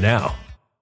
now.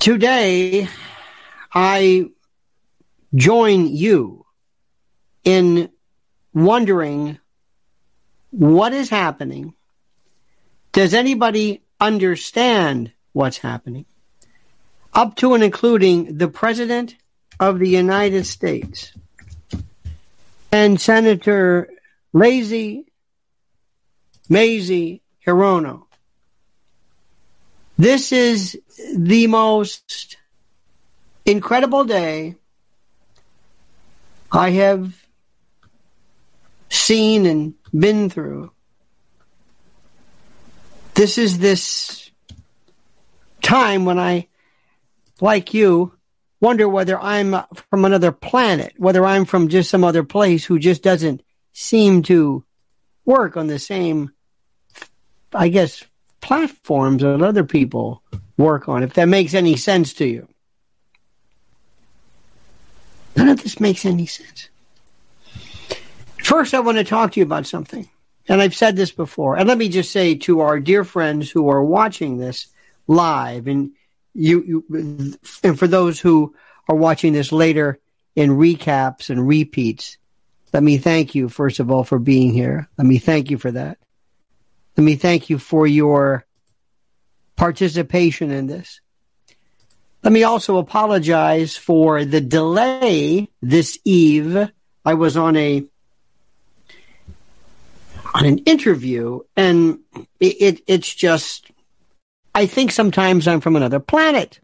Today, I join you in wondering what is happening. Does anybody understand what's happening? Up to and including the President of the United States and Senator Lazy Mazie Hirono. This is the most incredible day I have seen and been through. This is this time when I, like you, wonder whether I'm from another planet, whether I'm from just some other place who just doesn't seem to work on the same I guess, platforms that other people work on, if that makes any sense to you. None of this makes any sense. First, I want to talk to you about something. And I've said this before. And let me just say to our dear friends who are watching this live, and you, you and for those who are watching this later in recaps and repeats, let me thank you, first of all, for being here. Let me thank you for that. Let me thank you for your participation in this. Let me also apologize for the delay this eve. I was on a on an interview, and it, it, it's just I think sometimes I'm from another planet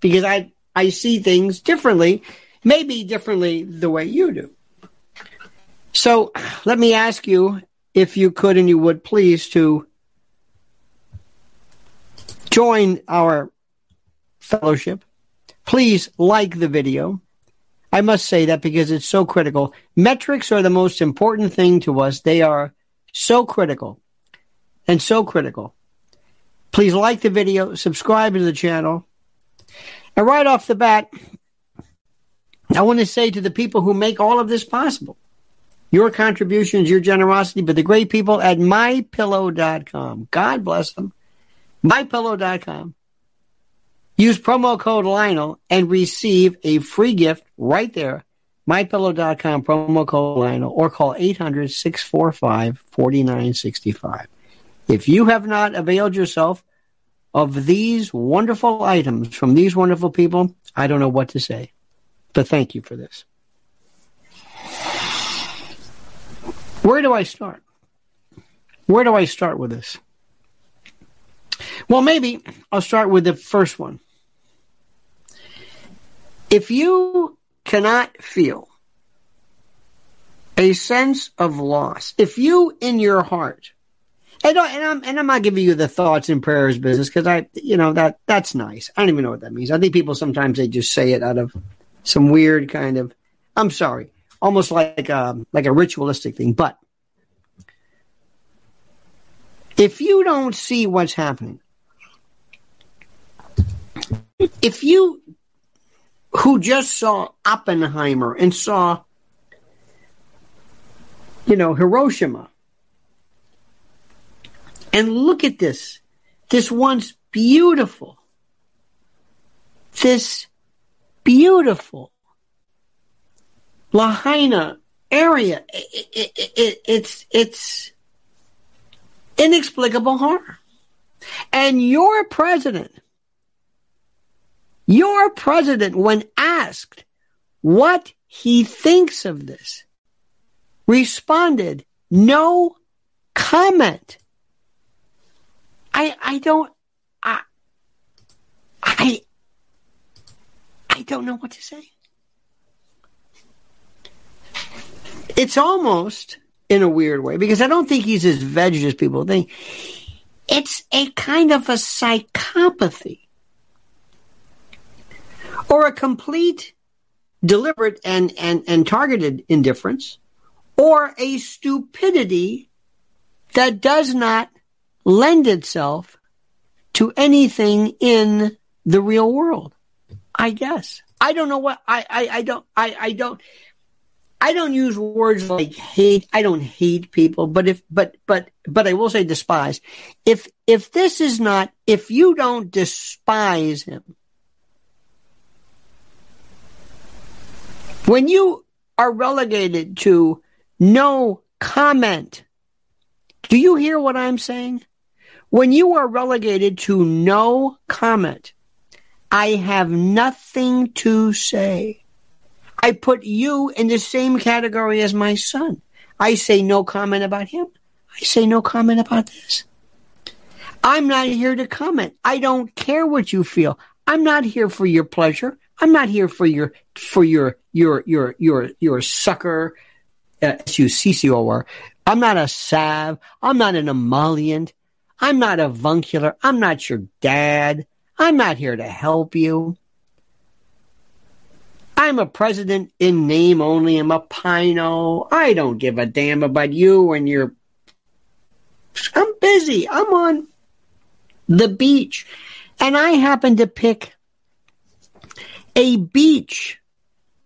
because I I see things differently, maybe differently the way you do. So let me ask you if you could and you would please to join our fellowship. Please like the video. I must say that because it's so critical. Metrics are the most important thing to us. They are so critical and so critical. Please like the video, subscribe to the channel. And right off the bat, I want to say to the people who make all of this possible, your contributions, your generosity, but the great people at mypillow.com. God bless them. Mypillow.com. Use promo code Lionel and receive a free gift right there. MyPillow.com promo code Lionel or call 800 645 4965. If you have not availed yourself of these wonderful items from these wonderful people, I don't know what to say. But thank you for this. Where do I start? Where do I start with this? Well, maybe I'll start with the first one. If you cannot feel a sense of loss, if you in your heart, and, I, and I'm and I'm not giving you the thoughts and prayers business because I, you know, that that's nice. I don't even know what that means. I think people sometimes they just say it out of some weird kind of. I'm sorry, almost like um, like a ritualistic thing. But if you don't see what's happening, if you who just saw Oppenheimer and saw, you know, Hiroshima. And look at this. This once beautiful, this beautiful Lahaina area. It, it, it, it's, it's inexplicable horror. And your president your president, when asked what he thinks of this, responded, no comment. I, I don't, I, I, I don't know what to say. It's almost in a weird way because I don't think he's as veg as people think. It's a kind of a psychopathy or a complete, deliberate, and, and, and targeted indifference, or a stupidity that does not lend itself to anything in the real world. I guess. I don't know what I, I, I don't I, I don't I don't use words like hate. I don't hate people, but if but but but I will say despise. If if this is not if you don't despise him, When you are relegated to no comment, do you hear what I'm saying? When you are relegated to no comment, I have nothing to say. I put you in the same category as my son. I say no comment about him. I say no comment about this. I'm not here to comment. I don't care what you feel. I'm not here for your pleasure. I'm not here for your for your your your your your succor uh, S U C C O R. I'm not a salve. I'm not an emollient. I'm not a avuncular. I'm not your dad. I'm not here to help you. I'm a president in name only. I'm a pino. I don't give a damn about you and your I'm busy. I'm on the beach. And I happen to pick a beach,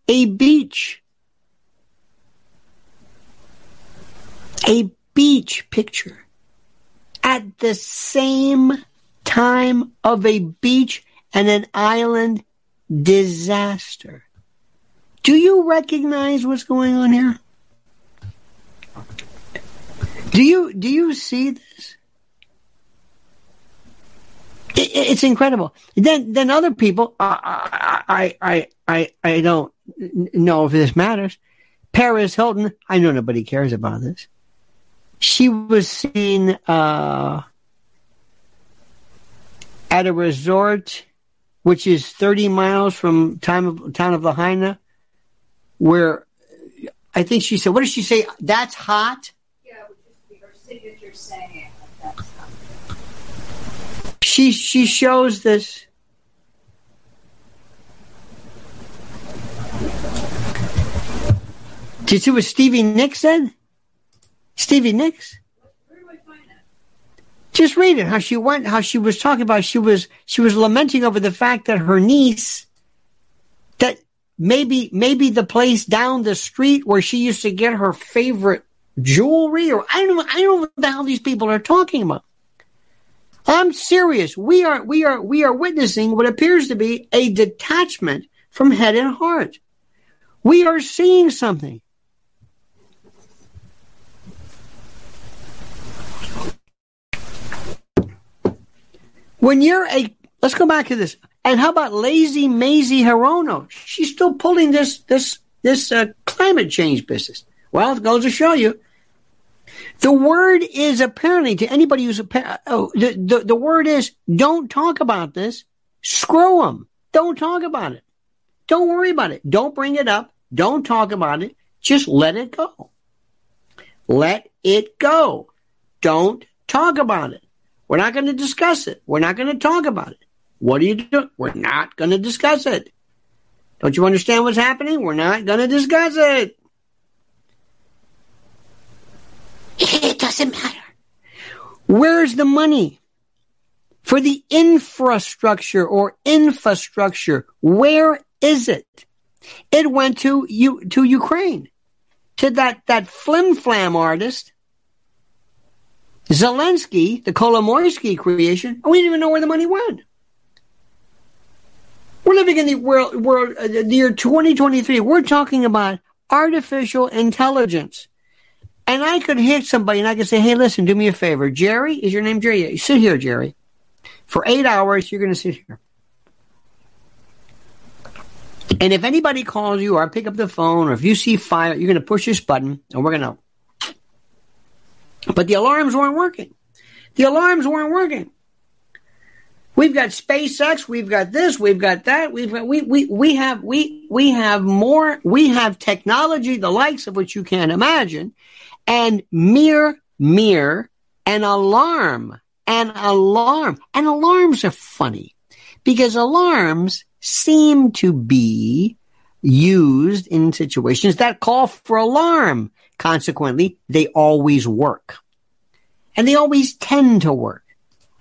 a beach, a beach picture at the same time of a beach and an island disaster. Do you recognize what's going on here? Do you do you see this? It, it's incredible. Then then other people, I I I I don't know if this matters. Paris Hilton, I know nobody cares about this. She was seen uh, at a resort, which is 30 miles from time of, town of Lahaina, where I think she said, what did she say? That's hot? Yeah, which is her signature saying that's hot. She, she shows this. Did you see what Stevie Nicks said? Stevie Nicks? Just read it. How she went. How she was talking about. She was she was lamenting over the fact that her niece, that maybe maybe the place down the street where she used to get her favorite jewelry, or I don't know. I don't know what the hell these people are talking about. I'm serious. We are we are we are witnessing what appears to be a detachment from head and heart. We are seeing something. When you're a, let's go back to this. And how about lazy Mazie Hirono? She's still pulling this this this uh, climate change business. Well, it goes to show you. The word is apparently to anybody who's a oh the, the the word is don't talk about this. Screw them. Don't talk about it. Don't worry about it. Don't bring it up. Don't talk about it. Just let it go. Let it go. Don't talk about it. We're not going to discuss it. We're not going to talk about it. What are you doing? We're not going to discuss it. Don't you understand what's happening? We're not going to discuss it. It doesn't matter. Where's the money for the infrastructure or infrastructure? Where is it? It went to you to Ukraine, to that that flim flam artist Zelensky, the Kolomoisky creation, we didn't even know where the money went. We're living in the world, world uh, the year 2023. We're talking about artificial intelligence. And I could hit somebody and I could say, hey, listen, do me a favor. Jerry, is your name Jerry? Sit here, Jerry. For eight hours, you're going to sit here. And if anybody calls you or I pick up the phone or if you see fire, you're going to push this button and we're going to but the alarms weren't working. The alarms weren't working. We've got SpaceX, we've got this, we've got that, we've got we we we have we we have more we have technology the likes of which you can't imagine, and mere mere an alarm, an alarm, and alarms are funny because alarms seem to be used in situations that call for alarm. Consequently, they always work. And they always tend to work.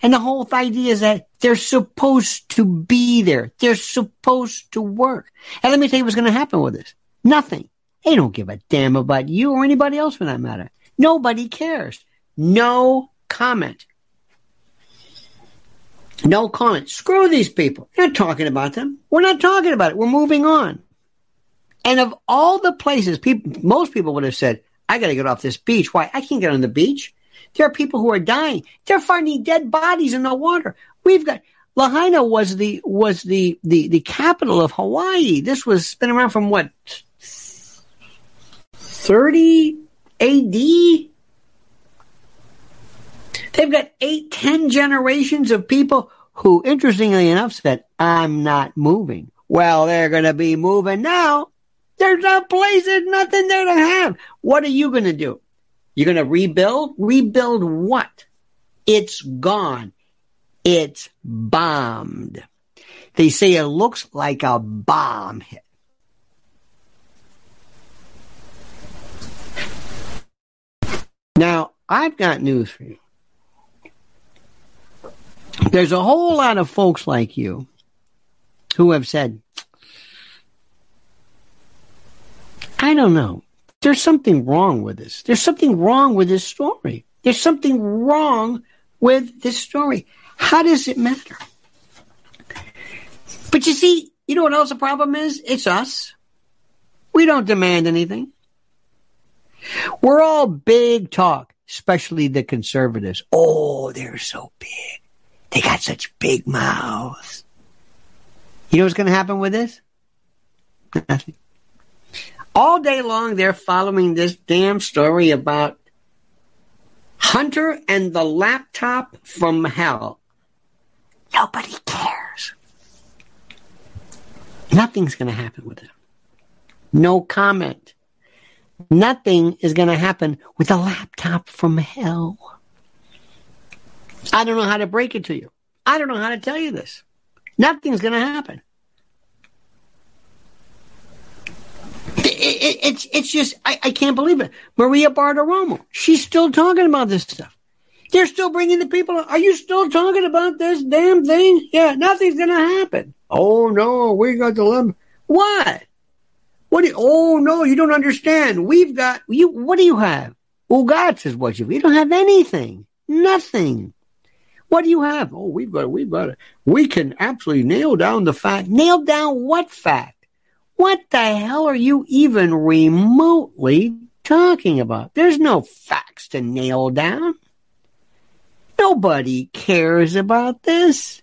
And the whole idea is that they're supposed to be there. They're supposed to work. And let me tell you what's going to happen with this. Nothing. They don't give a damn about you or anybody else for that matter. Nobody cares. No comment. No comment. Screw these people. We're not talking about them. We're not talking about it. We're moving on. And of all the places, people, most people would have said, I got to get off this beach. Why? I can't get on the beach. There are people who are dying. They're finding dead bodies in the water. We've got Lahaina was the was the the the capital of Hawaii. This was been around from what 30 AD. They've got eight, ten generations of people who, interestingly enough, said, I'm not moving. Well, they're going to be moving now. There's no place, there's nothing there to have. What are you going to do? You're going to rebuild? Rebuild what? It's gone. It's bombed. They say it looks like a bomb hit. Now, I've got news for you. There's a whole lot of folks like you who have said, I don't know. There's something wrong with this. There's something wrong with this story. There's something wrong with this story. How does it matter? But you see, you know what else the problem is? It's us. We don't demand anything. We're all big talk, especially the conservatives. Oh, they're so big. They got such big mouths. You know what's going to happen with this? Nothing. All day long, they're following this damn story about Hunter and the laptop from hell. Nobody cares. Nothing's going to happen with it. No comment. Nothing is going to happen with a laptop from hell. I don't know how to break it to you. I don't know how to tell you this. Nothing's going to happen. It, it, it's it's just I, I can't believe it. Maria Bartiromo, she's still talking about this stuff. They're still bringing the people. Are you still talking about this damn thing? Yeah, nothing's to happen. Oh no, we got the limit. What? What? Do oh no, you don't understand. We've got you. What do you have? Ugats is what you. You don't have anything. Nothing. What do you have? Oh, we've got it. We've got it. We can absolutely nail down the fact. Nail down what fact? What the hell are you even remotely talking about? There's no facts to nail down. Nobody cares about this.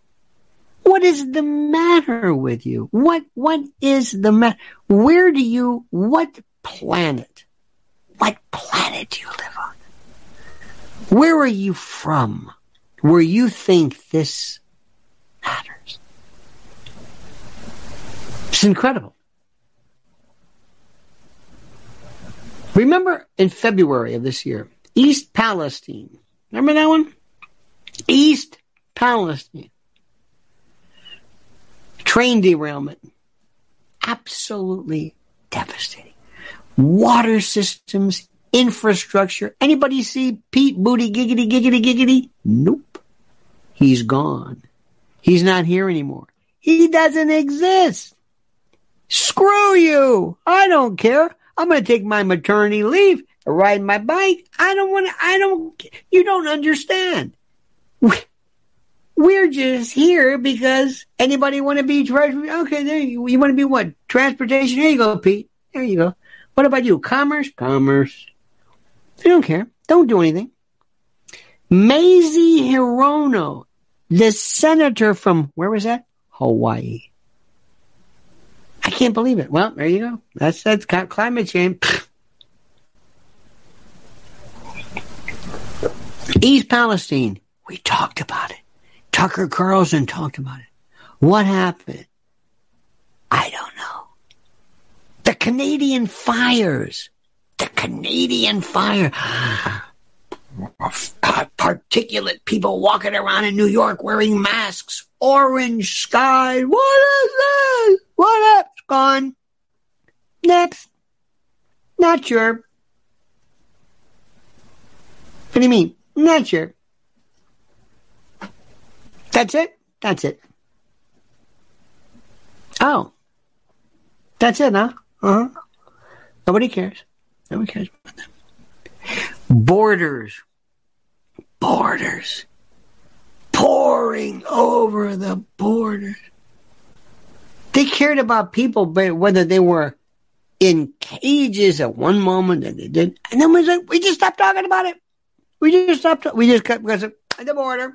What is the matter with you? What what is the matter? Where do you what planet? What planet do you live on? Where are you from? Where you think this matters? It's incredible. Remember in February of this year, East Palestine. Remember that one? East Palestine. Train derailment. Absolutely devastating. Water systems, infrastructure. Anybody see Pete Booty giggity giggity giggity? Nope. He's gone. He's not here anymore. He doesn't exist. Screw you. I don't care. I'm going to take my maternity leave, ride my bike. I don't want to, I don't, you don't understand. We're just here because anybody want to be treasury? Okay, there you, you want to be what? Transportation? Here you go, Pete. There you go. What about you? Commerce? Commerce. They don't care. Don't do anything. Mazie Hirono, the senator from, where was that? Hawaii. I can't believe it. Well, there you go. That's that's climate change. East Palestine. We talked about it. Tucker Carlson talked about it. What happened? I don't know. The Canadian fires. The Canadian fire. particulate people walking around in New York wearing masks. Orange sky. What is this? What up? Gone. Next. Not sure. What do you mean? Not sure. That's it? That's it. Oh. That's it, huh? Uh huh. Nobody cares. Nobody cares about them. Borders. Borders. Pouring over the borders. They cared about people, but whether they were in cages at one moment and they did, and then we like, we just stopped talking about it. We just stopped. We just kept because of the border.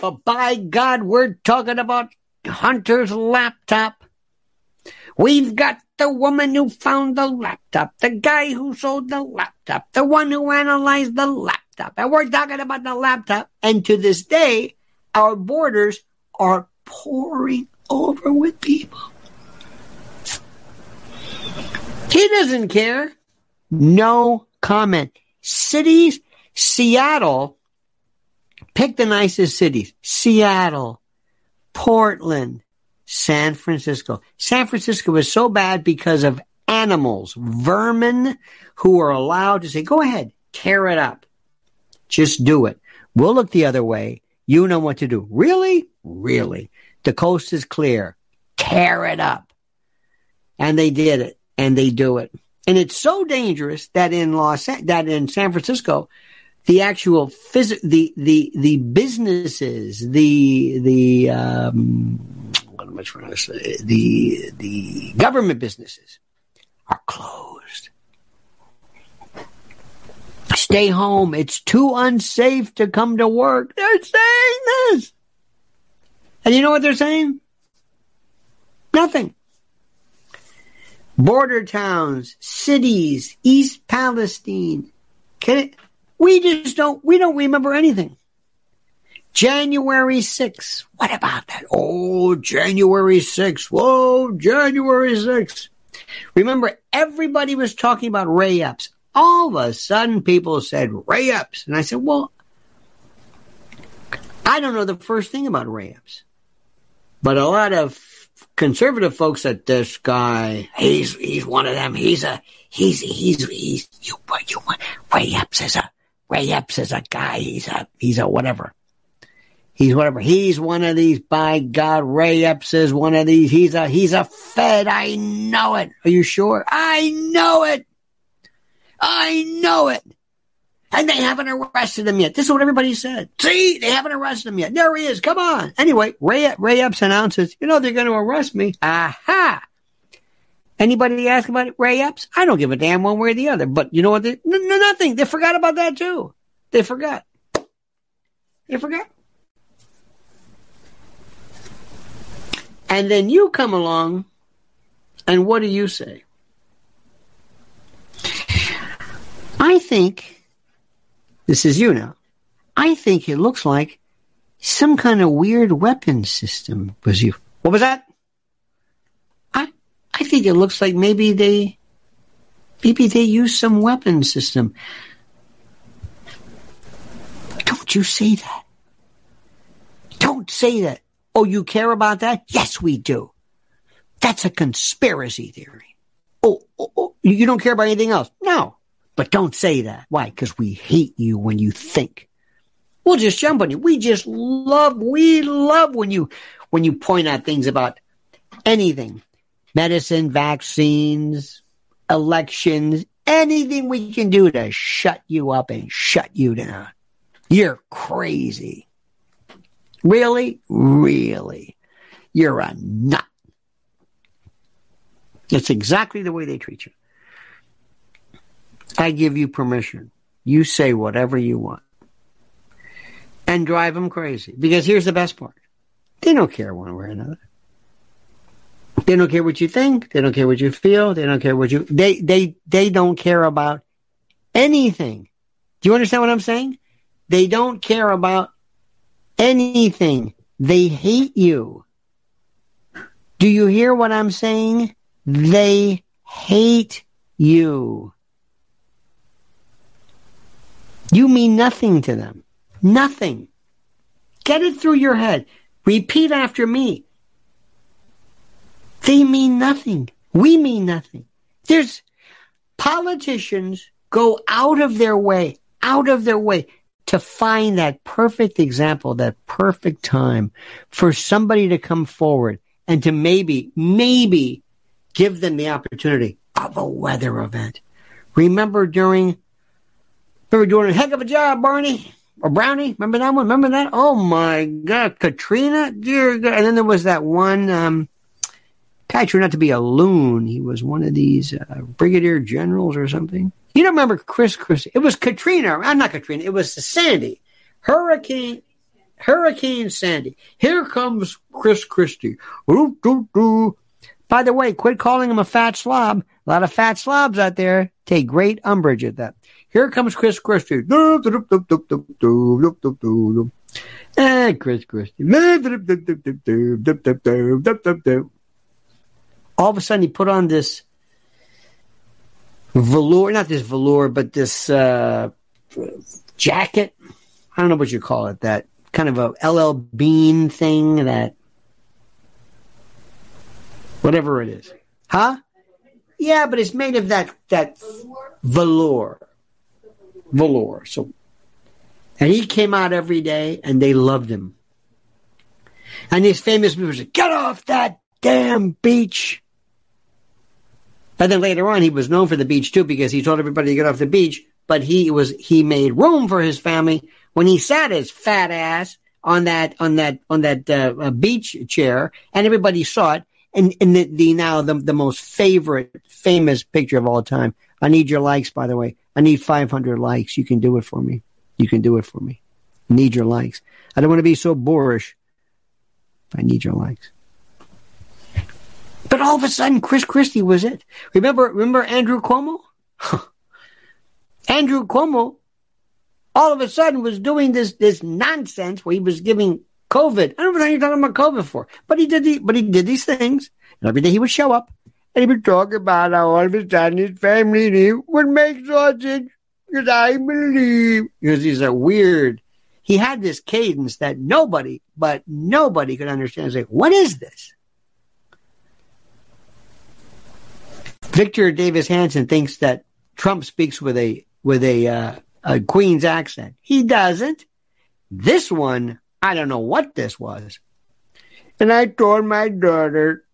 But by God, we're talking about Hunter's laptop. We've got the woman who found the laptop, the guy who sold the laptop, the one who analyzed the laptop. And we're talking about the laptop. And to this day, our borders are pouring over with people. He doesn't care. No comment. Cities, Seattle, pick the nicest cities. Seattle, Portland, San Francisco. San Francisco is so bad because of animals, vermin who are allowed to say, go ahead, tear it up. Just do it. We'll look the other way You know what to do. Really? Really? The coast is clear. Tear it up. And they did it and they do it. And it's so dangerous that in Los that in San Francisco, the actual phys- the the the businesses, the the um, what am I trying to say? The the government businesses are closed. Stay home. It's too unsafe to come to work. They're saying this. And you know what they're saying? Nothing. Border towns, cities, East Palestine. We just don't, we don't remember anything. January 6th. What about that? Oh, January 6th. Whoa, January 6th. Remember, everybody was talking about Ray Epps. All of a sudden, people said Ray Epps. And I said, well, I don't know the first thing about Ray Epps. But a lot of conservative folks said this guy, he's he's one of them. He's a he's he's he's you you Ray Epps is a Ray Epps is a guy. He's a he's a whatever. He's whatever. He's one of these. By God, Ray Epps is one of these. He's a he's a Fed. I know it. Are you sure? I know it. I know it. And they haven't arrested him yet. This is what everybody said. See, they haven't arrested him yet. There he is. Come on. Anyway, Ray, Ray Epps announces, you know, they're going to arrest me. Aha. Anybody ask about Ray Epps? I don't give a damn one way or the other. But you know what? They, no, nothing. They forgot about that too. They forgot. They forgot. And then you come along, and what do you say? I think, this is you now, I think it looks like some kind of weird weapon system was you. What was that? I I think it looks like maybe they maybe they used some weapon system. Don't you say that. Don't say that. Oh, you care about that? Yes, we do. That's a conspiracy theory. Oh, oh, oh, you don't care about anything else? No. But don't say that. Why? Because we hate you when you think. We'll just jump on you. We just love, we love when you, when you point out things about anything. Medicine, vaccines, elections, anything we can do to shut you up and shut you down. You're crazy. Really? Really? You're a nut. That's exactly the way they treat you. I give you permission. You say whatever you want. And drive them crazy. Because here's the best part. They don't care one way or another. They don't care what you think. They don't care what you feel. They don't care what you, they, they, they don't care about anything. Do you understand what I'm saying? They don't care about anything. They hate you. Do you hear what I'm saying? They hate you. You mean nothing to them. Nothing. Get it through your head. Repeat after me. They mean nothing. We mean nothing. There's politicians go out of their way, out of their way to find that perfect example, that perfect time for somebody to come forward and to maybe, maybe give them the opportunity of a weather event. Remember during, remember doing a heck of a job, Barney or Brownie. Remember that one? Remember that? Oh my God, Katrina, dear God. And then there was that one, um, guy turned out to be a loon. He was one of these uh, brigadier generals or something. You don't remember Chris Christie? It was Katrina. I'm not Katrina. It was Sandy. Hurricane, Hurricane Sandy. Here comes Chris Christie. By the way, quit calling him a fat slob. A lot of fat slobs out there take great umbrage at that. Here comes Chris Christie. And Chris Christie. All of a sudden, he put on this velour, not this velour, but this uh, jacket. I don't know what you call it. That kind of a LL Bean thing. That whatever it is, huh? Yeah, but it's made of that that velour, velour. So, And he came out every day and they loved him. And his famous movie was, get off that damn beach. And then later on, he was known for the beach too because he told everybody to get off the beach. But he was he made room for his family when he sat his fat ass on that on that on that uh, uh beach chair, and everybody saw it. And, and the, the now the, the most favorite famous picture of all time. I need your likes, by the way. I need 500 likes. You can do it for me. You can do it for me. I need your likes. I don't want to be so boorish. I need your likes. But all of a sudden, Chris Christie was it. Remember, remember Andrew Cuomo? Andrew Cuomo all of a sudden was doing this this nonsense where he was giving COVID. I don't know what you're talking about COVID for, but he did the, but he did these things. And every day he would show up and he would talk about how all of a sudden his family and he would make sausage because I believe because he's a weird. He had this cadence that nobody, but nobody could understand. It's like, what is this? Victor Davis Hanson thinks that Trump speaks with a with a uh, a Queen's accent. He doesn't. This one, I don't know what this was. And I told my daughter,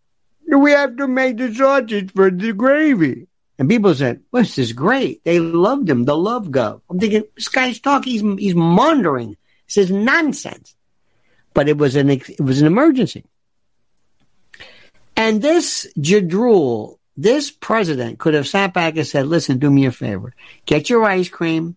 we have to make the sausage for the gravy. And people said, well, this is great. They loved him, the love gov. I'm thinking, this guy's talking, he's, he's maundering. This is nonsense. But it was an, it was an emergency. And this Jadrul, this president could have sat back and said, listen, do me a favor. Get your ice cream,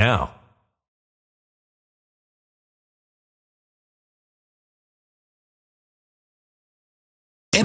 now.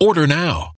Order now.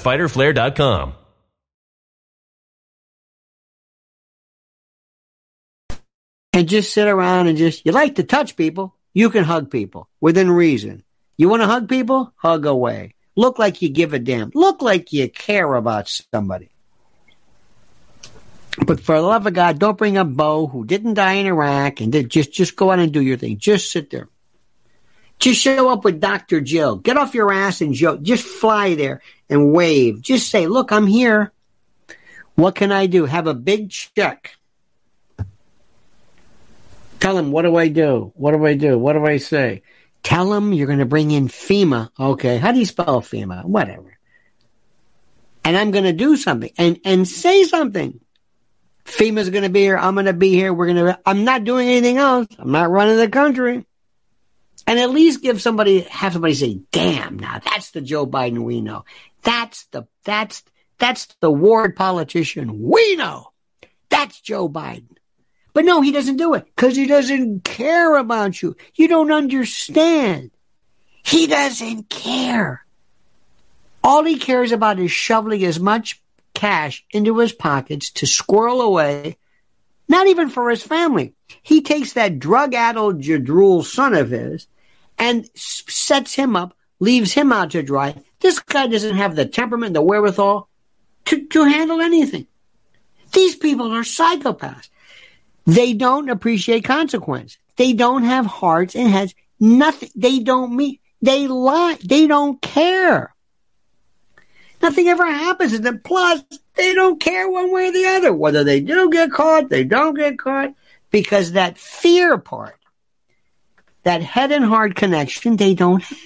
www.fighterflare.com. and just sit around and just, you like to touch people, you can hug people within reason. You want to hug people? Hug away. Look like you give a damn. Look like you care about somebody. But for the love of God, don't bring up Bo, who didn't die in Iraq, and just just go out and do your thing. Just sit there. Just show up with Dr. Jill. Get off your ass and Joe. Just fly there and wave. Just say, look, I'm here. What can I do? Have a big check. Tell him, what do I do? What do I do? What do I say? Tell him you're going to bring in FEMA. Okay. How do you spell FEMA? Whatever. And I'm going to do something and, and say something. FEMA's going to be here. I'm going to be here. We're going to, I'm not doing anything else. I'm not running the country. And at least give somebody, have somebody say, damn, now that's the Joe Biden we know. That's the, that's, that's the ward politician we know. That's Joe Biden. But no, he doesn't do it because he doesn't care about you. You don't understand. He doesn't care. All he cares about is shoveling as much cash into his pockets to squirrel away, not even for his family. He takes that drug addled Jadrul son of his and sets him up, leaves him out to dry. This guy doesn't have the temperament, the wherewithal to, to handle anything. These people are psychopaths. They don't appreciate consequence. They don't have hearts and heads. Nothing. They don't mean. They lie. They don't care. Nothing ever happens to them. Plus, they don't care one way or the other. Whether they do get caught, they don't get caught. Because that fear part, that head and heart connection, they don't have.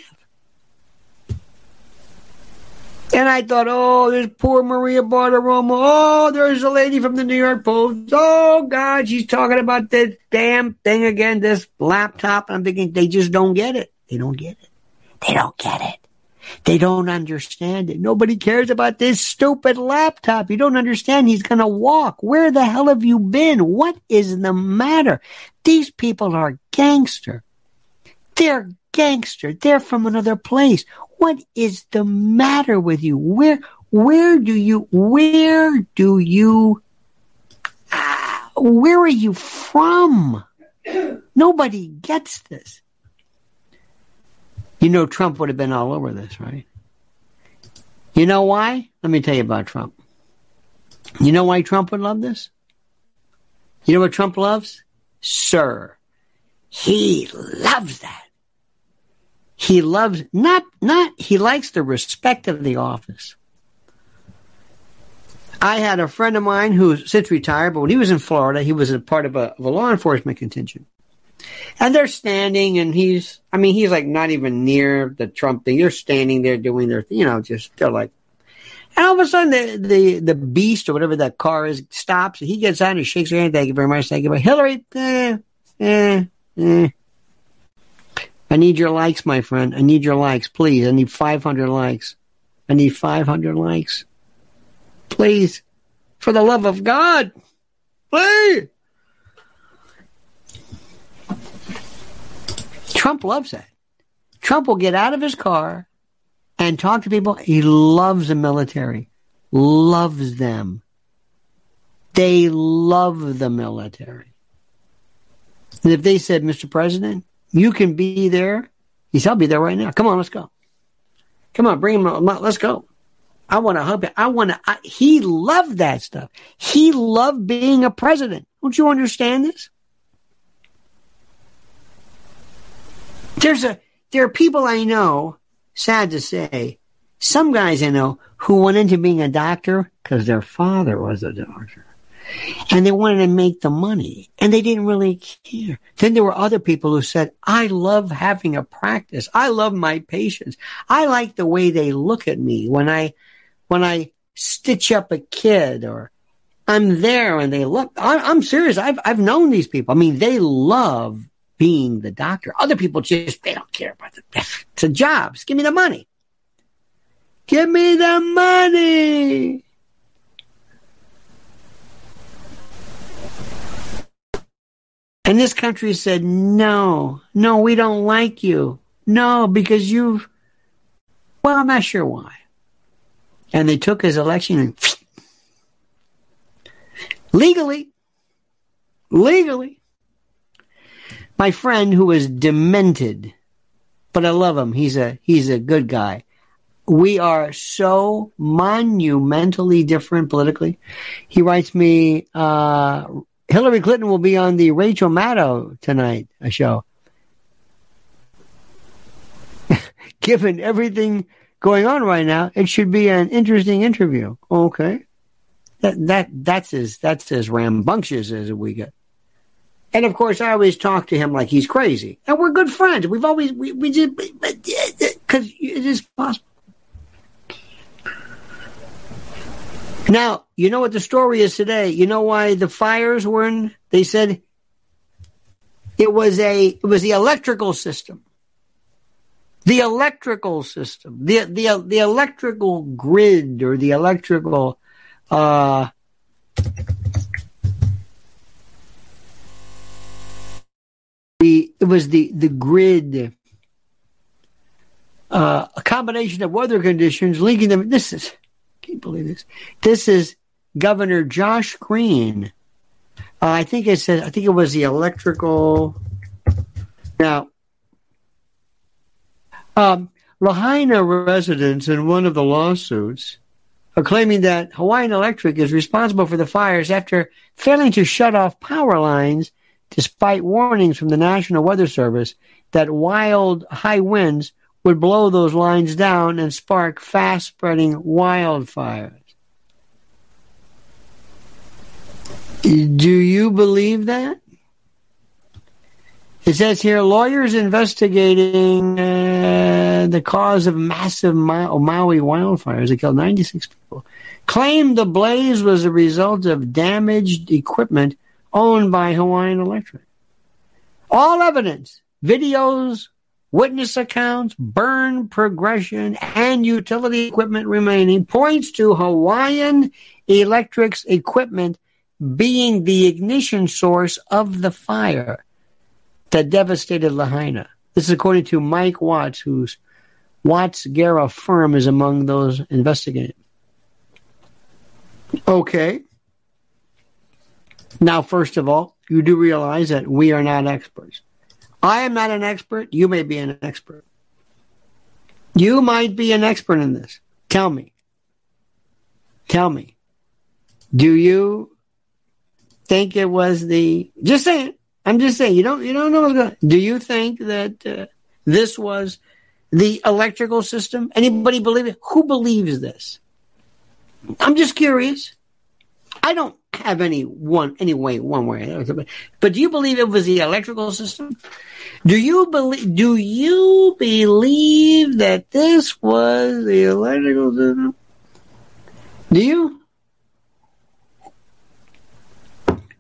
And I thought, oh, there's poor Maria Bartiromo. Oh, there's a lady from the New York Post. Oh, God, she's talking about this damn thing again, this laptop. And I'm thinking they just don't get it. They don't get it. They don't get it. They don't understand it. Nobody cares about this stupid laptop. You don't understand. He's going to walk. Where the hell have you been? What is the matter? These people are gangster. They're gangster. They're from another place. What is the matter with you? Where, where do you, where do you, uh, where are you from? Nobody gets this. You know, Trump would have been all over this, right? You know why? Let me tell you about Trump. You know why Trump would love this? You know what Trump loves? Sir. He loves that. He loves not not he likes the respect of the office. I had a friend of mine who since retired, but when he was in Florida, he was a part of a, of a law enforcement contingent. And they're standing, and he's, I mean, he's like not even near the Trump thing. They're standing there doing their, you know, just, they're like, and all of a sudden the, the, the beast or whatever that car is stops. And he gets out and he shakes her hand. Thank you very much. Thank you. But Hillary, eh, eh, eh. I need your likes, my friend. I need your likes, please. I need 500 likes. I need 500 likes. Please. For the love of God. Please. Trump loves that. Trump will get out of his car and talk to people. He loves the military, loves them. They love the military. And if they said, Mr. President, you can be there, he said, I'll be there right now. Come on, let's go. Come on, bring him. Let's go. I want to hug him. I want to. He loved that stuff. He loved being a president. Don't you understand this? There's a there are people I know, sad to say, some guys I know who went into being a doctor because their father was a doctor. And they wanted to make the money and they didn't really care. Then there were other people who said, I love having a practice. I love my patients. I like the way they look at me when I, when I stitch up a kid or I'm there and they look, I, am serious. I've, I've known these people. I mean, they love being the doctor. Other people just, they don't care about it. It's a job. Just give me the money. Give me the money. And this country said, no, no, we don't like you. No, because you've, well, I'm not sure why. And they took his election and legally, legally, My friend who is demented, but I love him. He's a he's a good guy. We are so monumentally different politically. He writes me, uh, Hillary Clinton will be on the Rachel Maddow tonight a show. Given everything going on right now, it should be an interesting interview. Okay. That, that that's as that's as rambunctious as we get. And of course, I always talk to him like he's crazy, and we're good friends. We've always we, we just because it is possible. Now you know what the story is today. You know why the fires were in? They said it was a it was the electrical system, the electrical system, the the the electrical grid or the electrical uh, the it was the the grid uh, a combination of weather conditions linking them. This is can't believe this. This is Governor Josh Green. Uh, I think it said I think it was the electrical. Now, um, Lahaina residents in one of the lawsuits are claiming that Hawaiian Electric is responsible for the fires after failing to shut off power lines despite warnings from the National Weather Service that wild high winds would blow those lines down and spark fast spreading wildfires. Do you believe that? It says here lawyers investigating uh, the cause of massive Ma- Maui wildfires that killed 96 people claimed the blaze was a result of damaged equipment owned by Hawaiian Electric. All evidence, videos, witness accounts, burn progression, and utility equipment remaining points to Hawaiian Electric's equipment being the ignition source of the fire that devastated Lahaina. This is according to Mike Watts, whose Watts Guerra firm is among those investigating. Okay. Now, first of all, you do realize that we are not experts. I am not an expert. You may be an expert. You might be an expert in this. Tell me. Tell me. Do you think it was the? Just saying. I'm just saying, you don't you don't know what's going. Do you think that uh, this was the electrical system? Anybody believe it? Who believes this? I'm just curious. I don't have any one any way one way, but do you believe it was the electrical system? Do you believe? Do you believe that this was the electrical system? Do you?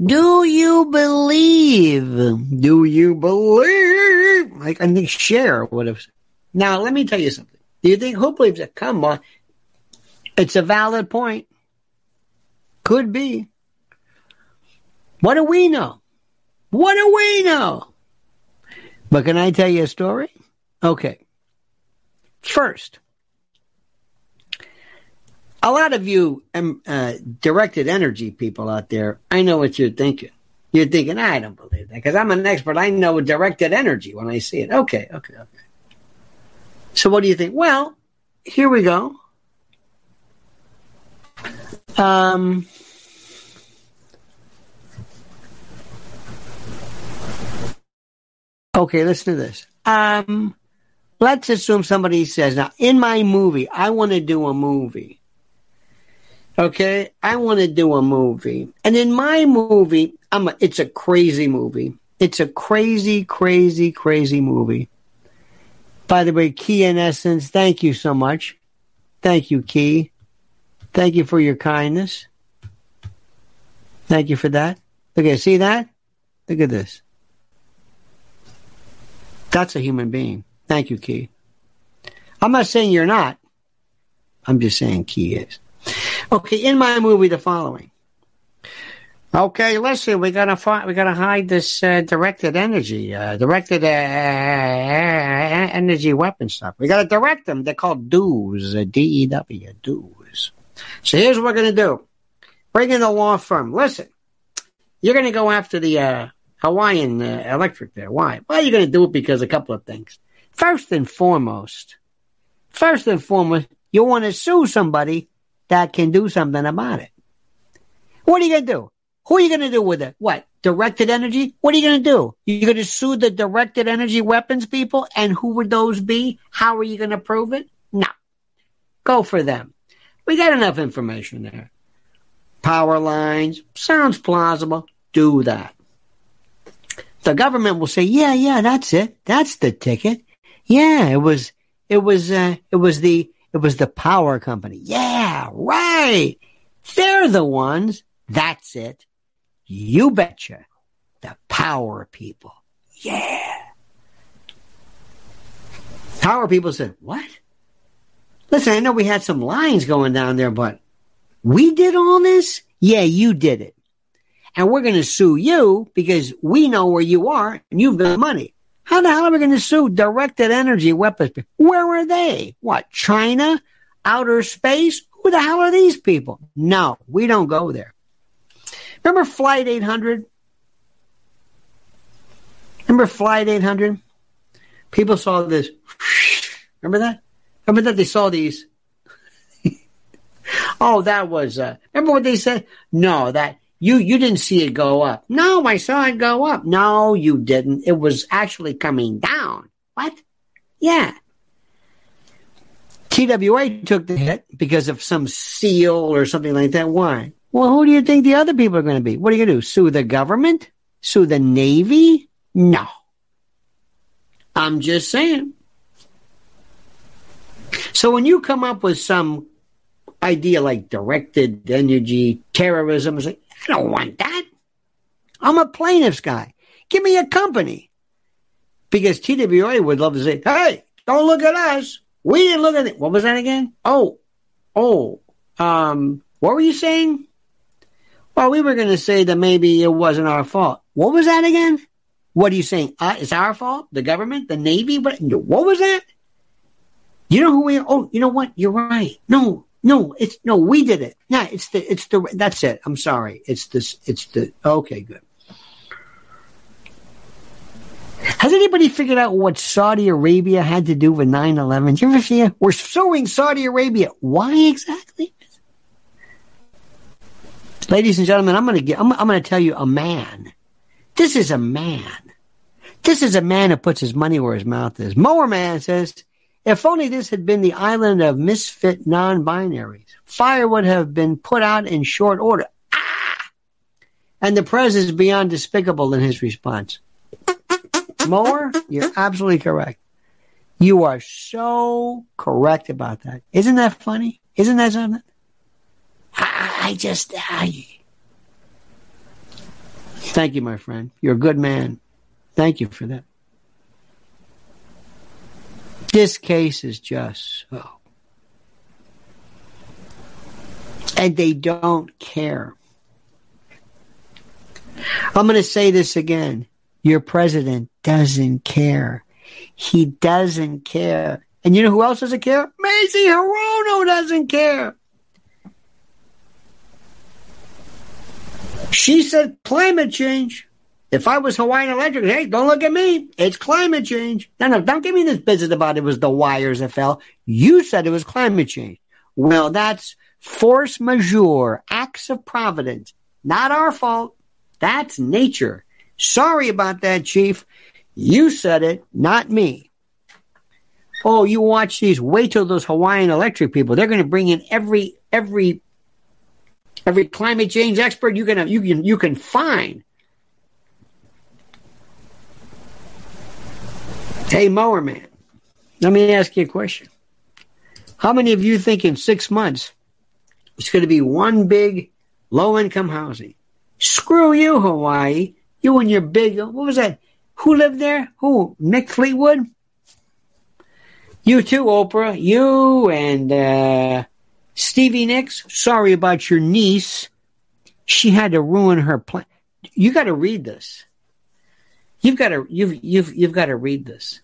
Do you believe? Do you believe? Like I think Cher would have. Now let me tell you something. Do you think who believes it? Come on, it's a valid point. Could be. What do we know? What do we know? But can I tell you a story? Okay. First, a lot of you um, uh, directed energy people out there, I know what you're thinking. You're thinking, I don't believe that because I'm an expert. I know directed energy when I see it. Okay, okay, okay. So what do you think? Well, here we go. Um, okay, listen to this. Um, let's assume somebody says, now, in my movie, I want to do a movie Okay, I want to do a movie, and in my movie, I'm a, it's a crazy movie. It's a crazy, crazy, crazy movie. By the way, Key in Essence, thank you so much. Thank you, Key. Thank you for your kindness. Thank you for that. Okay, see that? Look at this. That's a human being. Thank you, Key. I'm not saying you're not. I'm just saying Key is. Okay, in my movie, the following. Okay, listen, we gotta find, we gotta hide this uh, directed energy, uh, directed uh, energy weapon stuff. We gotta direct them. They're called DEWs, uh, D-E-W, DEWs. So here's what we're gonna do. Bring in the law firm. Listen, you're gonna go after the uh, Hawaiian uh, Electric there. Why? Why are you're going to do it because a couple of things. First and foremost, first and foremost, you want to sue somebody that can do something about it. What are you going to do? Who are you going to do with it? What? Directed energy? What are you going to do? You're going to sue the directed energy weapons people? And who would those be? How are you going to prove it? No. Go for them. We got enough information there. Power lines. Sounds plausible. Do that. The government will say, yeah, yeah, that's it. That's the ticket. Yeah, it was, it was, uh, it was the, it was the power company. Yeah, right. They're the ones. That's it. You betcha. The power people. Yeah. Power people said, what? Listen, I know we had some lines going down there, but we did all this? Yeah, you did it. And we're going to sue you because we know where you are and you've got money. How the hell are we going to sue directed energy weapons? Where are they? What, China? Outer space? Who the hell are these people? No, we don't go there. Remember Flight 800? Remember Flight 800? People saw this. Remember that? Remember that they saw these? oh, that was. Uh, remember what they said? No, that you you didn't see it go up. No, I saw it go up. No, you didn't. It was actually coming down. What? Yeah. TWA took the hit because of some seal or something like that. Why? Well, who do you think the other people are going to be? What are you going to do? Sue the government? Sue the Navy? No. I'm just saying. So when you come up with some idea like directed energy terrorism, it's like, I don't want that. I'm a plaintiff's guy. Give me a company. Because TWA would love to say, hey, don't look at us. We didn't look at it. What was that again? Oh, oh, um, what were you saying? Well, we were going to say that maybe it wasn't our fault. What was that again? What are you saying? Uh, it's our fault? The government? The Navy? What, what was that? You know who we are? Oh, you know what? You're right. No, no, it's no, we did it. Yeah, it's the, it's the, that's it. I'm sorry. It's this, it's the, okay, good. Has anybody figured out what Saudi Arabia had to do with 9 11? you ever see it? We're suing Saudi Arabia. Why exactly? Ladies and gentlemen, I'm going to get, I'm, I'm going to tell you a man. This is a man. This is a man who puts his money where his mouth is. Mower Man says, if only this had been the island of misfit non-binaries, fire would have been put out in short order. Ah! And the press is beyond despicable in his response. Mower, you're absolutely correct. You are so correct about that. Isn't that funny? Isn't that something? I just, I. Thank you, my friend. You're a good man. Thank you for that. This case is just so. And they don't care. I'm going to say this again. Your president doesn't care. He doesn't care. And you know who else doesn't care? Mazie Hirono doesn't care. She said climate change. If I was Hawaiian Electric, hey, don't look at me. It's climate change. No, no, don't give me this business about it was the wires that fell. You said it was climate change. Well, that's force majeure, acts of providence. Not our fault. That's nature. Sorry about that, Chief. You said it, not me. Oh, you watch these. Wait till those Hawaiian Electric people. They're going to bring in every every every climate change expert you can you can you can find Hey, mower man, let me ask you a question. How many of you think in six months it's going to be one big low income housing? Screw you, Hawaii. You and your big, what was that? Who lived there? Who? Mick Fleetwood? You too, Oprah. You and uh, Stevie Nicks. Sorry about your niece. She had to ruin her plan. You got to read this. You've got to you've you've you've got to read this.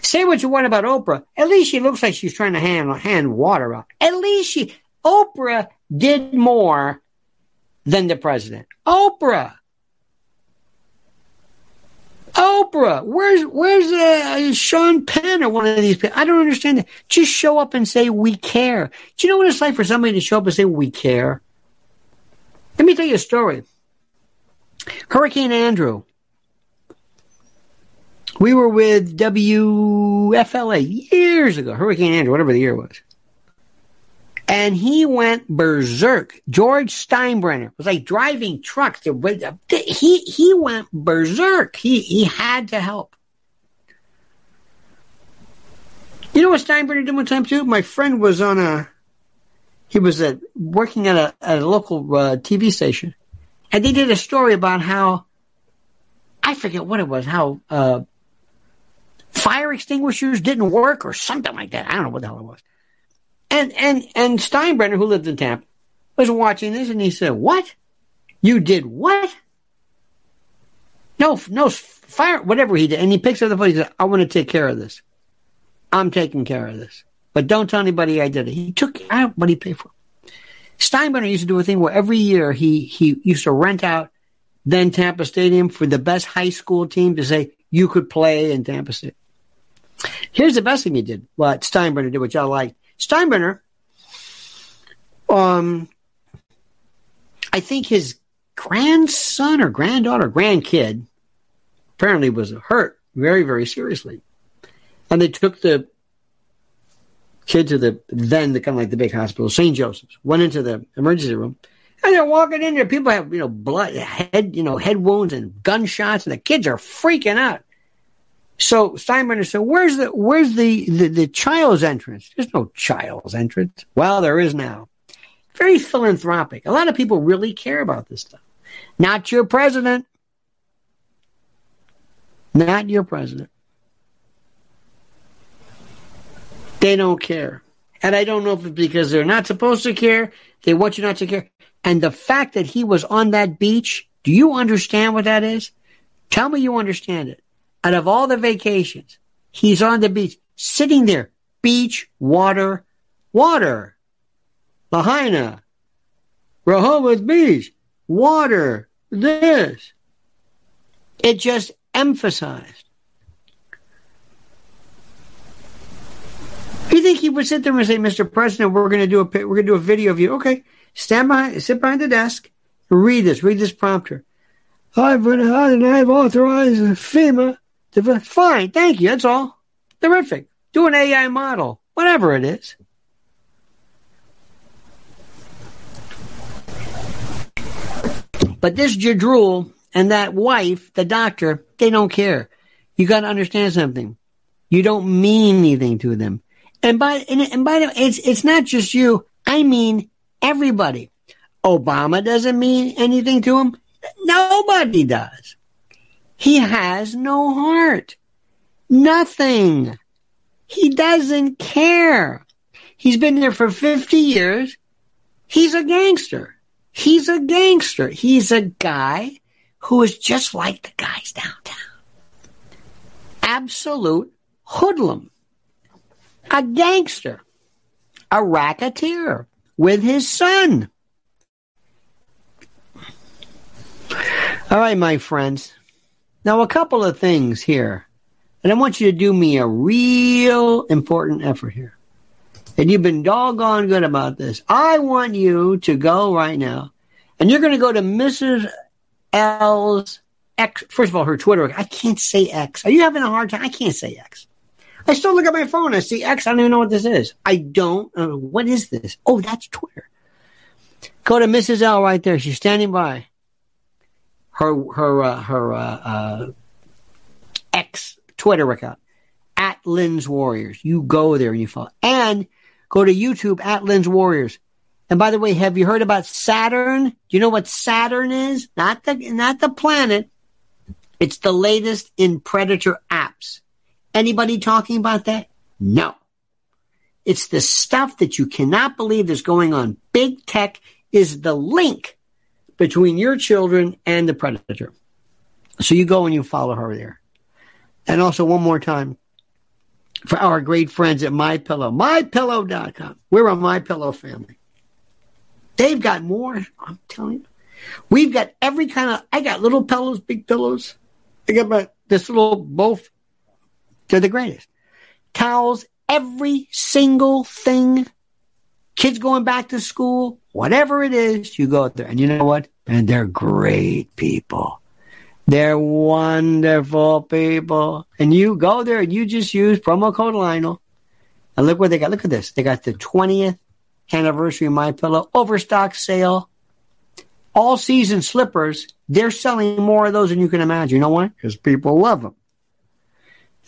Say what you want about Oprah. At least she looks like she's trying to hand, hand water out. At least she, Oprah did more than the president. Oprah. Oprah. Where's where's uh, Sean Penn or one of these people? I don't understand that. Just show up and say we care. Do you know what it's like for somebody to show up and say we care? Let me tell you a story. Hurricane Andrew. We were with WFLA years ago, Hurricane Andrew, whatever the year was. And he went berserk. George Steinbrenner was like driving trucks. To, He, he went berserk. He, he had to help. You know what Steinbrenner did one time too? My friend was on a, he was at, working at a, at a local uh, TV station. And they did a story about how, I forget what it was, how uh, fire extinguishers didn't work or something like that. I don't know what the hell it was. And and and Steinbrenner, who lived in Tampa, was watching this and he said, "What? You did what? No, no fire, whatever he did." And he picks up the phone. He said, "I want to take care of this. I'm taking care of this, but don't tell anybody I did it." He took out what he paid for. Steinbrenner used to do a thing where every year he he used to rent out then Tampa Stadium for the best high school team to say you could play in Tampa State. Here's the best thing he did. What Steinbrenner did, which I like. Steinbrenner, um, I think his grandson or granddaughter, grandkid, apparently was hurt very, very seriously. And they took the kid to the then the kind of like the big hospital, St. Joseph's, went into the emergency room, and they're walking in there. People have, you know, blood, head, you know, head wounds and gunshots, and the kids are freaking out. So Steinbrenner said, "Where's the where's the, the the child's entrance? There's no child's entrance. Well, there is now. Very philanthropic. A lot of people really care about this stuff. Not your president. Not your president. They don't care. And I don't know if it's because they're not supposed to care. They want you not to care. And the fact that he was on that beach, do you understand what that is? Tell me you understand it out of all the vacations, he's on the beach, sitting there, beach, water, water. Lahaina, Rehoboth Beach, water, this. It just emphasized. You think he would sit there and say, "Mr. President, we're going to do a we're going to do a video of you." Okay, stand behind, sit behind the desk, read this, read this prompter. I've been, I've authorized FEMA Fine, thank you. That's all. Terrific. Do an AI model, whatever it is. But this Jadrul and that wife, the doctor, they don't care. You got to understand something. You don't mean anything to them. And by and, and by the way, it's it's not just you. I mean everybody. Obama doesn't mean anything to him. Nobody does. He has no heart. Nothing. He doesn't care. He's been there for 50 years. He's a gangster. He's a gangster. He's a guy who is just like the guys downtown. Absolute hoodlum. A gangster. A racketeer with his son. All right, my friends. Now, a couple of things here. And I want you to do me a real important effort here. And you've been doggone good about this. I want you to go right now, and you're going to go to Mrs. L's X. First of all, her Twitter. I can't say X. Are you having a hard time? I can't say X. I still look at my phone. I see X. I don't even know what this is. I don't. Uh, what is this? Oh, that's Twitter. Go to Mrs. L right there. She's standing by her her uh, her uh, uh, ex Twitter account at Lynn's Warriors. You go there and you follow, and go to YouTube at Lynn's Warriors. And by the way, have you heard about Saturn? Do you know what Saturn is? Not the not the planet. It's the latest in Predator apps. Anybody talking about that? No. It's the stuff that you cannot believe is going on. Big tech is the link between your children and the predator. So you go and you follow her there. And also one more time for our great friends at My Pillow, mypillow.com. We're a My Pillow family. They've got more, I'm telling you. We've got every kind of I got little pillows, big pillows. I got my this little both. They're the greatest. Towels, every single thing. Kids going back to school, whatever it is, you go there. And you know what? And they're great people. They're wonderful people. And you go there and you just use promo code Lionel. And look what they got. Look at this. They got the 20th anniversary of My Pillow overstock sale. All season slippers. They're selling more of those than you can imagine. You know why? Because people love them.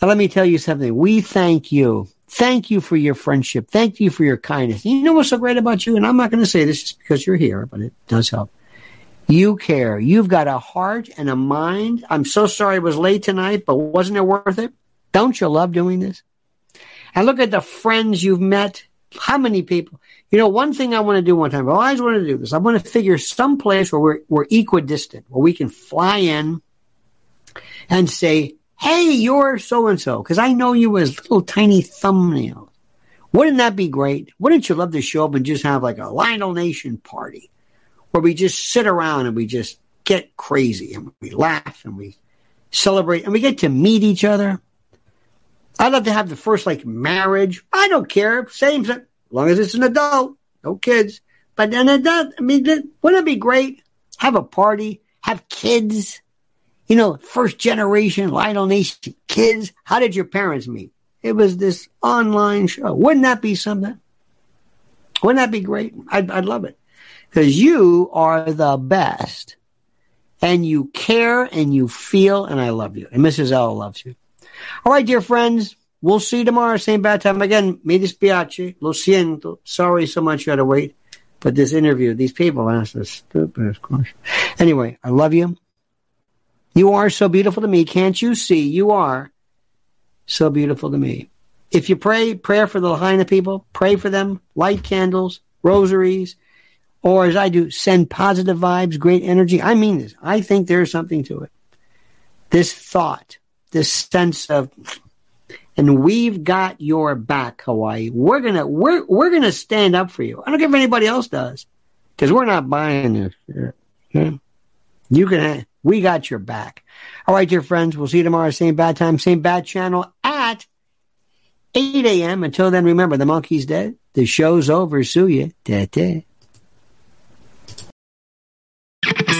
Now let me tell you something. We thank you. Thank you for your friendship. Thank you for your kindness. You know what's so great about you? And I'm not going to say this just because you're here, but it does help. You care. You've got a heart and a mind. I'm so sorry it was late tonight, but wasn't it worth it? Don't you love doing this? And look at the friends you've met. How many people? You know, one thing I want to do one time, I always want to do this. I want to figure some place where we're, we're equidistant, where we can fly in and say, Hey, you're so and so, because I know you as little tiny thumbnails. Wouldn't that be great? Wouldn't you love to show up and just have like a Lionel Nation party? where we just sit around and we just get crazy and we laugh and we celebrate and we get to meet each other. I'd love to have the first like marriage. I don't care. Same, as long as it's an adult, no kids. But then it does. I mean, wouldn't it be great? Have a party, have kids. You know, first generation Lionel Nation kids. How did your parents meet? It was this online show. Wouldn't that be something? Wouldn't that be great? I'd, I'd love it because you are the best and you care and you feel and I love you. And Mrs. L loves you. All right, dear friends, we'll see you tomorrow, same bad time. Again, mi dispiace, lo siento. Sorry so much you had to wait. But this interview, these people asked the stupidest question. Anyway, I love you. You are so beautiful to me. Can't you see? You are so beautiful to me. If you pray, prayer for the Lahaina people, pray for them, light candles, rosaries, or as I do, send positive vibes, great energy. I mean this. I think there's something to it. This thought, this sense of, and we've got your back, Hawaii. We're gonna, we're, we're gonna stand up for you. I don't care if anybody else does, because we're not buying this. Yeah. You can, we got your back. All right, dear friends, we'll see you tomorrow, same bad time, same bad channel at 8 a.m. Until then, remember, the monkey's dead. The show's over. Sue you. Da-da.